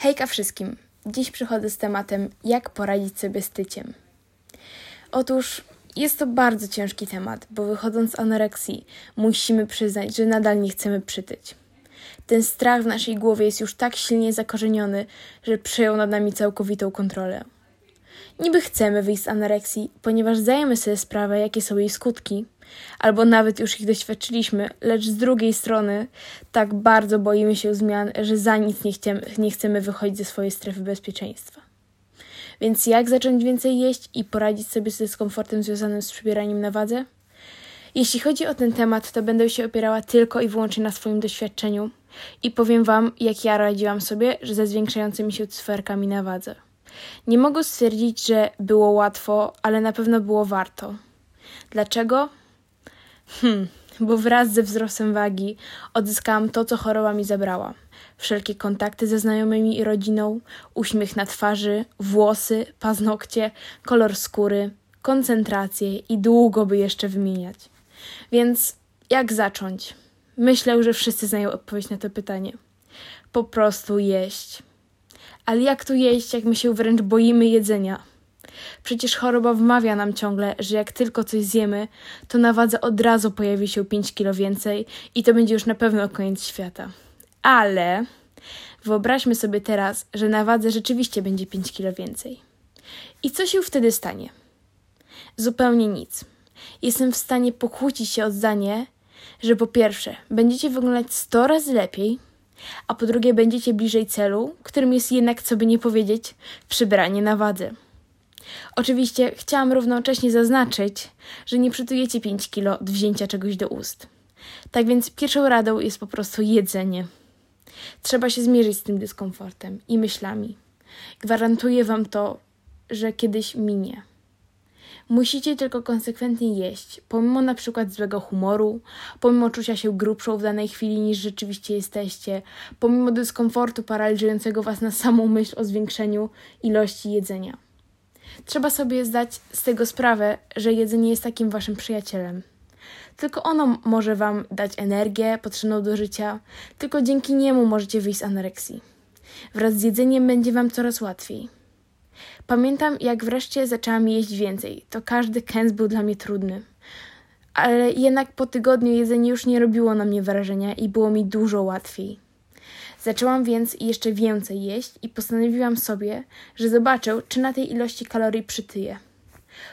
Hejka wszystkim! Dziś przychodzę z tematem, jak poradzić sobie z tyciem. Otóż jest to bardzo ciężki temat, bo wychodząc z anoreksji, musimy przyznać, że nadal nie chcemy przytyć. Ten strach w naszej głowie jest już tak silnie zakorzeniony, że przejął nad nami całkowitą kontrolę. Niby chcemy wyjść z anoreksji, ponieważ zdajemy sobie sprawę, jakie są jej skutki, albo nawet już ich doświadczyliśmy, lecz z drugiej strony tak bardzo boimy się zmian, że za nic nie chcemy, nie chcemy wychodzić ze swojej strefy bezpieczeństwa. Więc jak zacząć więcej jeść i poradzić sobie z dyskomfortem związanym z przybieraniem na wadze? Jeśli chodzi o ten temat, to będę się opierała tylko i wyłącznie na swoim doświadczeniu i powiem Wam, jak ja radziłam sobie ze zwiększającymi się cyferkami na wadze. Nie mogę stwierdzić, że było łatwo, ale na pewno było warto. Dlaczego? Hmm, bo wraz ze wzrostem wagi odzyskałam to, co choroba mi zabrała. Wszelkie kontakty ze znajomymi i rodziną, uśmiech na twarzy, włosy, paznokcie, kolor skóry, koncentrację i długo by jeszcze wymieniać. Więc jak zacząć? Myślę, że wszyscy znają odpowiedź na to pytanie. Po prostu jeść. Ale jak tu jeść, jak my się wręcz boimy jedzenia? Przecież choroba wmawia nam ciągle, że jak tylko coś zjemy, to na wadze od razu pojawi się 5 kilo więcej i to będzie już na pewno koniec świata. Ale wyobraźmy sobie teraz, że na wadze rzeczywiście będzie 5 kilo więcej. I co się wtedy stanie? Zupełnie nic. Jestem w stanie pokłócić się o zdanie, że po pierwsze, będziecie wyglądać 100 razy lepiej, a po drugie, będziecie bliżej celu, którym jest jednak, co by nie powiedzieć, przybranie na wadze. Oczywiście chciałam równocześnie zaznaczyć, że nie przytujecie 5 kilo od wzięcia czegoś do ust. Tak więc pierwszą radą jest po prostu jedzenie. Trzeba się zmierzyć z tym dyskomfortem i myślami. Gwarantuję Wam to, że kiedyś minie. Musicie tylko konsekwentnie jeść, pomimo na przykład złego humoru, pomimo czucia się grubszą w danej chwili niż rzeczywiście jesteście, pomimo dyskomfortu paraliżującego Was na samą myśl o zwiększeniu ilości jedzenia. Trzeba sobie zdać z tego sprawę, że jedzenie jest takim Waszym przyjacielem. Tylko ono może Wam dać energię potrzebną do życia, tylko dzięki niemu możecie wyjść z anoreksji. Wraz z jedzeniem będzie Wam coraz łatwiej. Pamiętam, jak wreszcie zaczęłam jeść więcej. To każdy kęs był dla mnie trudny. Ale jednak po tygodniu jedzenie już nie robiło na mnie wrażenia i było mi dużo łatwiej. Zaczęłam więc jeszcze więcej jeść i postanowiłam sobie, że zobaczę, czy na tej ilości kalorii przytyję.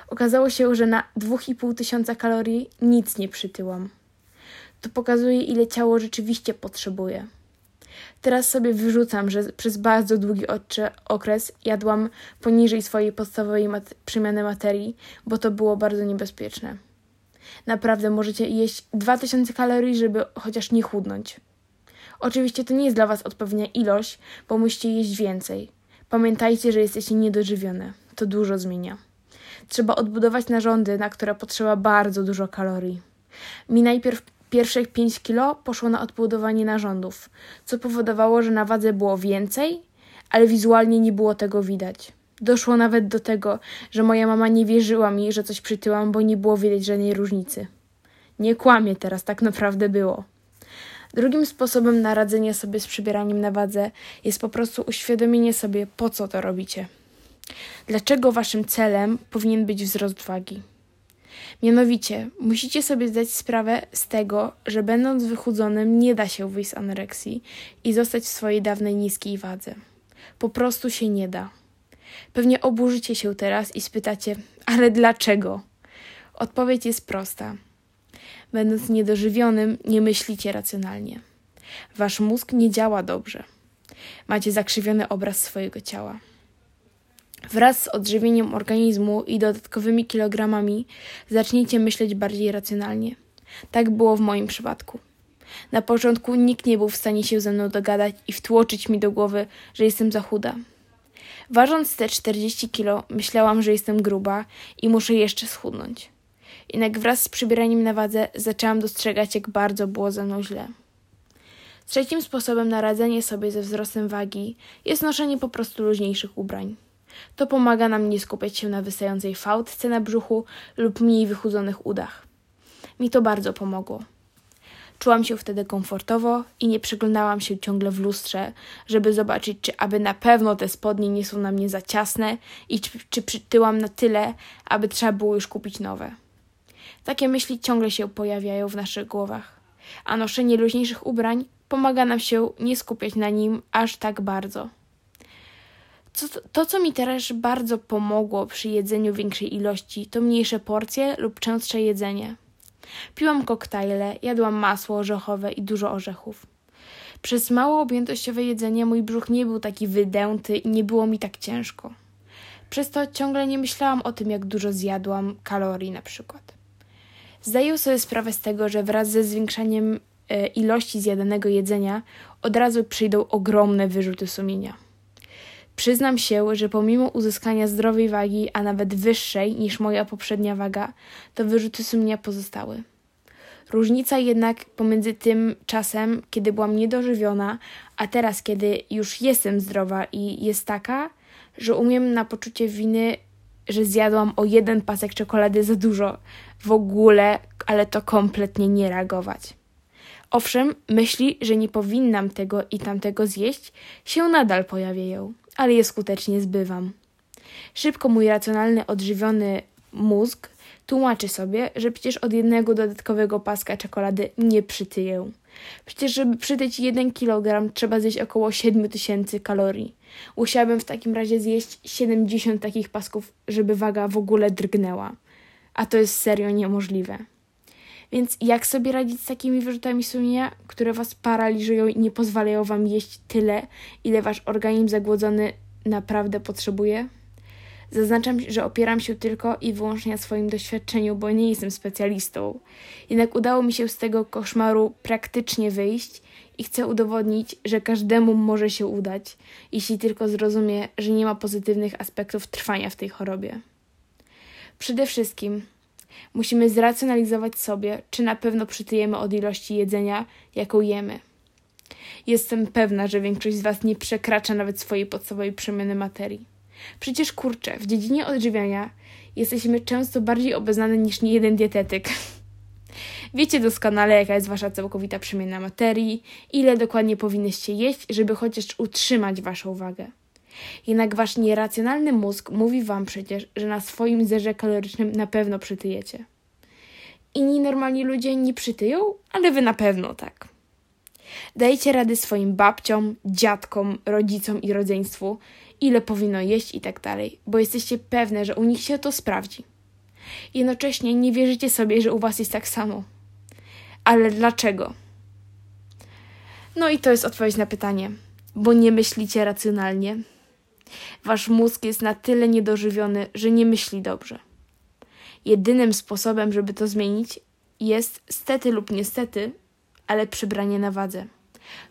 Okazało się, że na 2,5 tysiąca kalorii nic nie przytyłam. To pokazuje, ile ciało rzeczywiście potrzebuje. Teraz sobie wyrzucam, że przez bardzo długi okres jadłam poniżej swojej podstawowej mat przemiany materii, bo to było bardzo niebezpieczne. Naprawdę możecie jeść 2000 kalorii, żeby chociaż nie chudnąć. Oczywiście to nie jest dla Was odpowiednia ilość, bo musicie jeść więcej. Pamiętajcie, że jesteście niedożywione. To dużo zmienia. Trzeba odbudować narządy, na które potrzeba bardzo dużo kalorii. Mi najpierw pierwszych 5 kilo poszło na odbudowanie narządów, co powodowało, że na wadze było więcej, ale wizualnie nie było tego widać. Doszło nawet do tego, że moja mama nie wierzyła mi, że coś przytyłam, bo nie było widać żadnej różnicy. Nie kłamie teraz, tak naprawdę było. Drugim sposobem na radzenie sobie z przybieraniem na wadze jest po prostu uświadomienie sobie, po co to robicie. Dlaczego waszym celem powinien być wzrost wagi? Mianowicie, musicie sobie zdać sprawę z tego, że będąc wychudzonym nie da się wyjść z anoreksji i zostać w swojej dawnej niskiej wadze. Po prostu się nie da. Pewnie oburzycie się teraz i spytacie, ale dlaczego? Odpowiedź jest prosta. Będąc niedożywionym, nie myślicie racjonalnie. Wasz mózg nie działa dobrze. Macie zakrzywiony obraz swojego ciała. Wraz z odżywieniem organizmu i dodatkowymi kilogramami zaczniecie myśleć bardziej racjonalnie. Tak było w moim przypadku. Na początku nikt nie był w stanie się ze mną dogadać i wtłoczyć mi do głowy, że jestem za chuda. Ważąc te 40 kilo, myślałam, że jestem gruba i muszę jeszcze schudnąć. Jednak wraz z przybieraniem na wadze zaczęłam dostrzegać, jak bardzo było ze mną źle. Trzecim sposobem na radzenie sobie ze wzrostem wagi jest noszenie po prostu luźniejszych ubrań. To pomaga nam nie skupiać się na wystającej fałdce na brzuchu lub mniej wychudzonych udach. Mi to bardzo pomogło. Czułam się wtedy komfortowo i nie przyglądałam się ciągle w lustrze, żeby zobaczyć, czy aby na pewno te spodnie nie są na mnie za ciasne i czy, czy przytyłam na tyle, aby trzeba było już kupić nowe. Takie myśli ciągle się pojawiają w naszych głowach, a noszenie luźniejszych ubrań pomaga nam się nie skupiać na nim aż tak bardzo. To, co mi też bardzo pomogło przy jedzeniu większej ilości, to mniejsze porcje lub częstsze jedzenie. Piłam koktajle, jadłam masło orzechowe i dużo orzechów. Przez mało objętościowe jedzenie mój brzuch nie był taki wydęty i nie było mi tak ciężko. Przez to ciągle nie myślałam o tym, jak dużo zjadłam kalorii na przykład. Zdaję sobie sprawę z tego, że wraz ze zwiększaniem e, ilości zjadanego jedzenia od razu przyjdą ogromne wyrzuty sumienia. Przyznam się, że pomimo uzyskania zdrowej wagi, a nawet wyższej niż moja poprzednia waga, to wyrzuty sumienia pozostały. Różnica jednak pomiędzy tym czasem, kiedy byłam niedożywiona, a teraz, kiedy już jestem zdrowa i jest taka, że umiem na poczucie winy, że zjadłam o jeden pasek czekolady za dużo. W ogóle, ale to kompletnie nie reagować. Owszem, myśli, że nie powinnam tego i tamtego zjeść, się nadal pojawiają ale je skutecznie zbywam. Szybko mój racjonalny, odżywiony mózg tłumaczy sobie, że przecież od jednego dodatkowego paska czekolady nie przytyję. Przecież, żeby przytyć 1 kg, trzeba zjeść około 7000 kalorii. Musiałabym w takim razie zjeść 70 takich pasków, żeby waga w ogóle drgnęła. A to jest serio niemożliwe. Więc jak sobie radzić z takimi wyrzutami sumienia, które was paraliżują i nie pozwalają wam jeść tyle, ile wasz organizm zagłodzony naprawdę potrzebuje? Zaznaczam, że opieram się tylko i wyłącznie na swoim doświadczeniu, bo nie jestem specjalistą. Jednak udało mi się z tego koszmaru praktycznie wyjść i chcę udowodnić, że każdemu może się udać, jeśli tylko zrozumie, że nie ma pozytywnych aspektów trwania w tej chorobie. Przede wszystkim Musimy zracjonalizować sobie, czy na pewno przytyjemy od ilości jedzenia, jaką jemy. Jestem pewna, że większość z Was nie przekracza nawet swojej podstawowej przemiany materii. Przecież kurczę, w dziedzinie odżywiania jesteśmy często bardziej obeznani niż niejeden dietetyk. Wiecie doskonale, jaka jest wasza całkowita przemiana materii, ile dokładnie powinnyście jeść, żeby chociaż utrzymać waszą wagę. Jednak wasz nieracjonalny mózg mówi wam przecież, że na swoim zerze kalorycznym na pewno przytyjecie. Inni normalni ludzie nie przytyją, ale wy na pewno tak. Dajcie rady swoim babciom, dziadkom, rodzicom i rodzeństwu, ile powinno jeść i tak dalej, bo jesteście pewne, że u nich się to sprawdzi. Jednocześnie nie wierzycie sobie, że u was jest tak samo. Ale dlaczego? No i to jest odpowiedź na pytanie, bo nie myślicie racjonalnie. Wasz mózg jest na tyle niedożywiony, że nie myśli dobrze. Jedynym sposobem, żeby to zmienić, jest stety lub niestety, ale przybranie na wadze.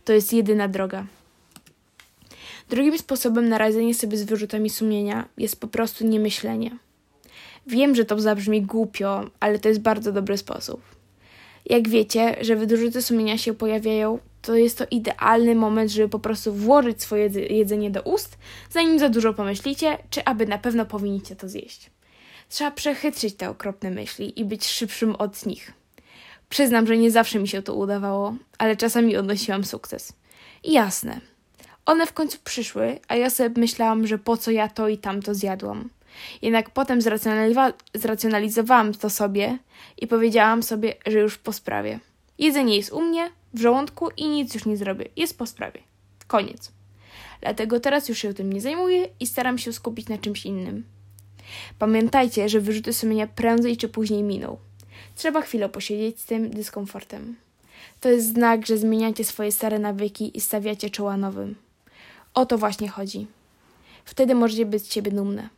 To jest jedyna droga. Drugim sposobem na radzenie sobie z wyrzutami sumienia jest po prostu niemyślenie. Wiem, że to zabrzmi głupio, ale to jest bardzo dobry sposób. Jak wiecie, że wyrzuty sumienia się pojawiają, to jest to idealny moment, żeby po prostu włożyć swoje jedzenie do ust, zanim za dużo pomyślicie, czy aby na pewno powinniście to zjeść. Trzeba przechytrzyć te okropne myśli i być szybszym od nich. Przyznam, że nie zawsze mi się to udawało, ale czasami odnosiłam sukces. I jasne. One w końcu przyszły, a ja sobie myślałam, że po co ja to i tamto zjadłam. Jednak potem zracjonalizowa zracjonalizowałam to sobie i powiedziałam sobie, że już po sprawie. Jedzenie jest u mnie, w żołądku i nic już nie zrobię. Jest po sprawie. Koniec. Dlatego teraz już się tym nie zajmuję i staram się skupić na czymś innym. Pamiętajcie, że wyrzuty sumienia prędzej czy później miną. Trzeba chwilę posiedzieć z tym dyskomfortem. To jest znak, że zmieniacie swoje stare nawyki i stawiacie czoła nowym. O to właśnie chodzi. Wtedy możecie być z siebie dumne.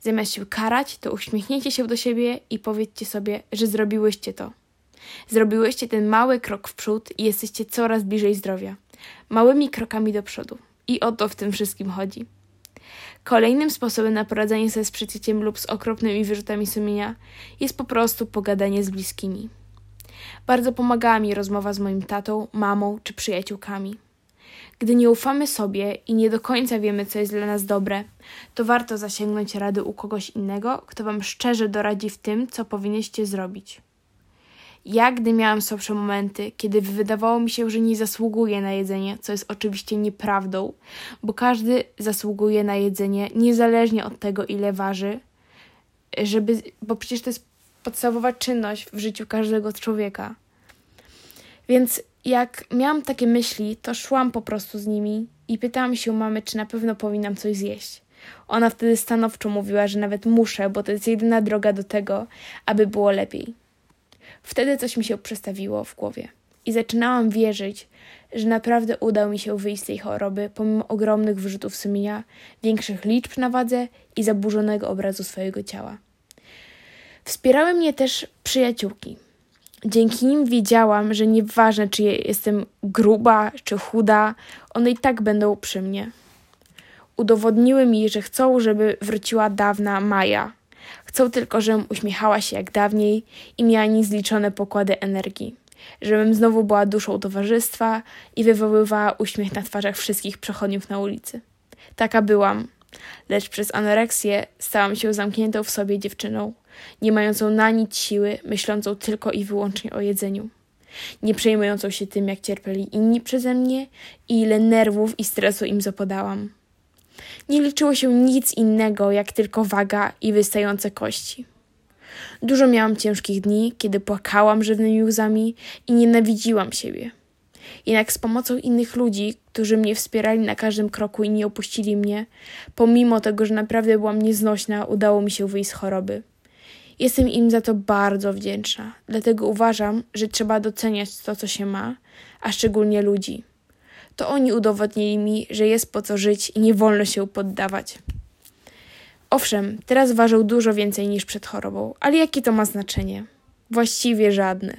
Zamiast się karać, to uśmiechniecie się do siebie i powiedzcie sobie, że zrobiłyście to. Zrobiłyście ten mały krok w przód i jesteście coraz bliżej zdrowia. Małymi krokami do przodu. I o to w tym wszystkim chodzi. Kolejnym sposobem na poradzenie sobie z przeciekiem lub z okropnymi wyrzutami sumienia jest po prostu pogadanie z bliskimi. Bardzo pomagała mi rozmowa z moim tatą, mamą czy przyjaciółkami. Gdy nie ufamy sobie i nie do końca wiemy, co jest dla nas dobre, to warto zasięgnąć rady u kogoś innego, kto Wam szczerze doradzi w tym, co powinniście zrobić. Ja, gdy miałam słabsze momenty, kiedy wydawało mi się, że nie zasługuję na jedzenie, co jest oczywiście nieprawdą, bo każdy zasługuje na jedzenie, niezależnie od tego, ile waży, żeby, bo przecież to jest podstawowa czynność w życiu każdego człowieka. Więc jak miałam takie myśli, to szłam po prostu z nimi i pytałam się mamy, czy na pewno powinnam coś zjeść. Ona wtedy stanowczo mówiła, że nawet muszę, bo to jest jedyna droga do tego, aby było lepiej. Wtedy coś mi się przestawiło w głowie i zaczynałam wierzyć, że naprawdę udało mi się wyjść z tej choroby, pomimo ogromnych wyrzutów sumienia, większych liczb na wadze i zaburzonego obrazu swojego ciała. Wspierały mnie też przyjaciółki. Dzięki nim wiedziałam, że nieważne, czy jestem gruba, czy chuda, one i tak będą przy mnie. Udowodniły mi, że chcą, żeby wróciła dawna Maja. Chcą tylko, żebym uśmiechała się jak dawniej i miała niezliczone pokłady energii. Żebym znowu była duszą towarzystwa i wywoływała uśmiech na twarzach wszystkich przechodniów na ulicy. Taka byłam, lecz przez anoreksję stałam się zamkniętą w sobie dziewczyną, nie mającą na nic siły, myślącą tylko i wyłącznie o jedzeniu. Nie przejmującą się tym, jak cierpieli inni przeze mnie i ile nerwów i stresu im zapodałam. Nie liczyło się nic innego, jak tylko waga i wystające kości. Dużo miałam ciężkich dni, kiedy płakałam żywnymi łzami i nienawidziłam siebie. Jednak z pomocą innych ludzi, którzy mnie wspierali na każdym kroku i nie opuścili mnie, pomimo tego, że naprawdę byłam nieznośna, udało mi się wyjść z choroby. Jestem im za to bardzo wdzięczna, dlatego uważam, że trzeba doceniać to, co się ma, a szczególnie ludzi. To oni udowodnili mi, że jest po co żyć i nie wolno się poddawać. Owszem, teraz ważą dużo więcej niż przed chorobą, ale jakie to ma znaczenie? Właściwie żadne.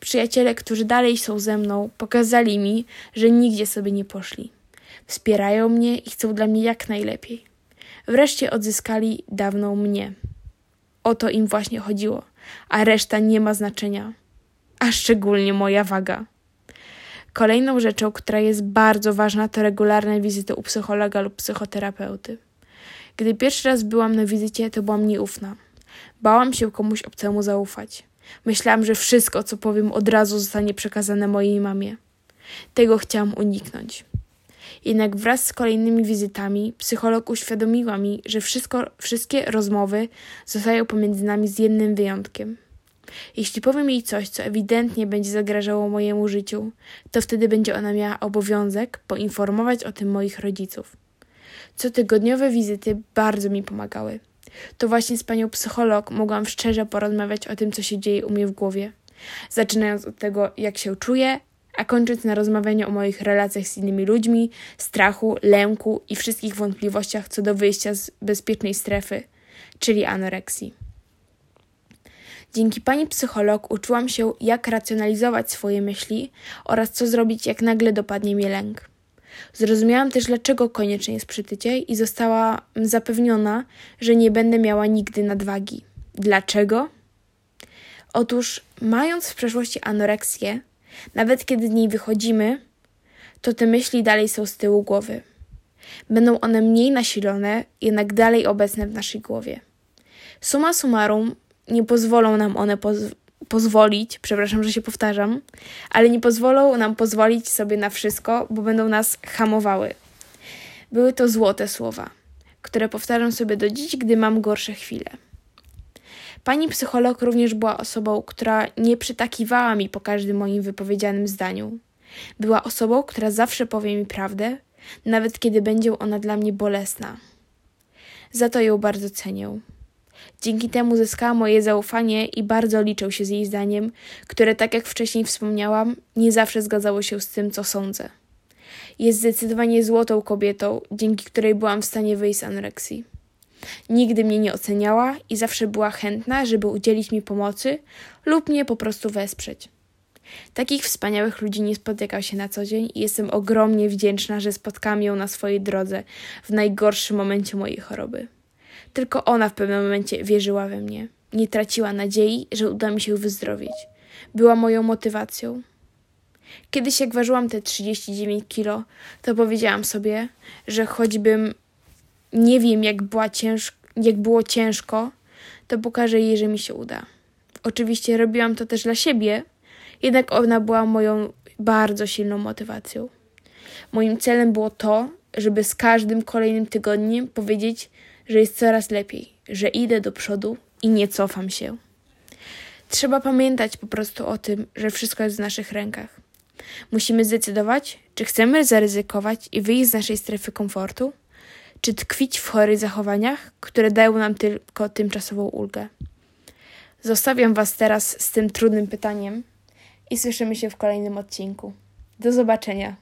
Przyjaciele, którzy dalej są ze mną, pokazali mi, że nigdzie sobie nie poszli. Wspierają mnie i chcą dla mnie jak najlepiej. Wreszcie odzyskali dawną mnie. O to im właśnie chodziło, a reszta nie ma znaczenia, a szczególnie moja waga. Kolejną rzeczą, która jest bardzo ważna, to regularne wizyty u psychologa lub psychoterapeuty. Gdy pierwszy raz byłam na wizycie, to byłam nieufna. Bałam się komuś obcemu zaufać. Myślałam, że wszystko, co powiem, od razu zostanie przekazane mojej mamie. Tego chciałam uniknąć. Jednak wraz z kolejnymi wizytami psycholog uświadomiła mi, że wszystko, wszystkie rozmowy zostają pomiędzy nami z jednym wyjątkiem. Jeśli powiem jej coś, co ewidentnie będzie zagrażało mojemu życiu, to wtedy będzie ona miała obowiązek poinformować o tym moich rodziców. Cotygodniowe wizyty bardzo mi pomagały. To właśnie z panią psycholog mogłam szczerze porozmawiać o tym, co się dzieje u mnie w głowie. Zaczynając od tego, jak się czuję, a kończąc na rozmawianiu o moich relacjach z innymi ludźmi, strachu, lęku i wszystkich wątpliwościach co do wyjścia z bezpiecznej strefy, czyli anoreksji. Dzięki pani psycholog uczyłam się, jak racjonalizować swoje myśli oraz co zrobić, jak nagle dopadnie mnie lęk. Zrozumiałam też, dlaczego koniecznie jest przytycie i została zapewniona, że nie będę miała nigdy nadwagi. Dlaczego? Otóż, mając w przeszłości anoreksję, nawet kiedy z niej wychodzimy, to te myśli dalej są z tyłu głowy. Będą one mniej nasilone, jednak dalej obecne w naszej głowie. Suma summarum, nie pozwolą nam one poz- pozwolić, przepraszam, że się powtarzam, ale nie pozwolą nam pozwolić sobie na wszystko, bo będą nas hamowały. Były to złote słowa, które powtarzam sobie do dziś, gdy mam gorsze chwile. Pani psycholog również była osobą, która nie przytakiwała mi po każdym moim wypowiedzianym zdaniu. Była osobą, która zawsze powie mi prawdę, nawet kiedy będzie ona dla mnie bolesna. Za to ją bardzo cenię. Dzięki temu zyskała moje zaufanie i bardzo liczę się z jej zdaniem, które, tak jak wcześniej wspomniałam, nie zawsze zgadzało się z tym, co sądzę. Jest zdecydowanie złotą kobietą, dzięki której byłam w stanie wyjść z anoreksji. Nigdy mnie nie oceniała i zawsze była chętna, żeby udzielić mi pomocy lub mnie po prostu wesprzeć. Takich wspaniałych ludzi nie spotykał się na co dzień i jestem ogromnie wdzięczna, że spotkałam ją na swojej drodze w najgorszym momencie mojej choroby. Tylko ona w pewnym momencie wierzyła we mnie. Nie traciła nadziei, że uda mi się wyzdrowieć. Była moją motywacją. Kiedyś jak ważyłam te 39 kilo, to powiedziałam sobie, że choćbym nie wiem jak, była cięż- jak było ciężko, to pokażę jej, że mi się uda. Oczywiście robiłam to też dla siebie, jednak ona była moją bardzo silną motywacją. Moim celem było to, żeby z każdym kolejnym tygodniem powiedzieć, że jest coraz lepiej, że idę do przodu i nie cofam się. Trzeba pamiętać po prostu o tym, że wszystko jest w naszych rękach. Musimy zdecydować, czy chcemy zaryzykować i wyjść z naszej strefy komfortu, czy tkwić w chorych zachowaniach, które dają nam tylko tymczasową ulgę. Zostawiam Was teraz z tym trudnym pytaniem i słyszymy się w kolejnym odcinku. Do zobaczenia.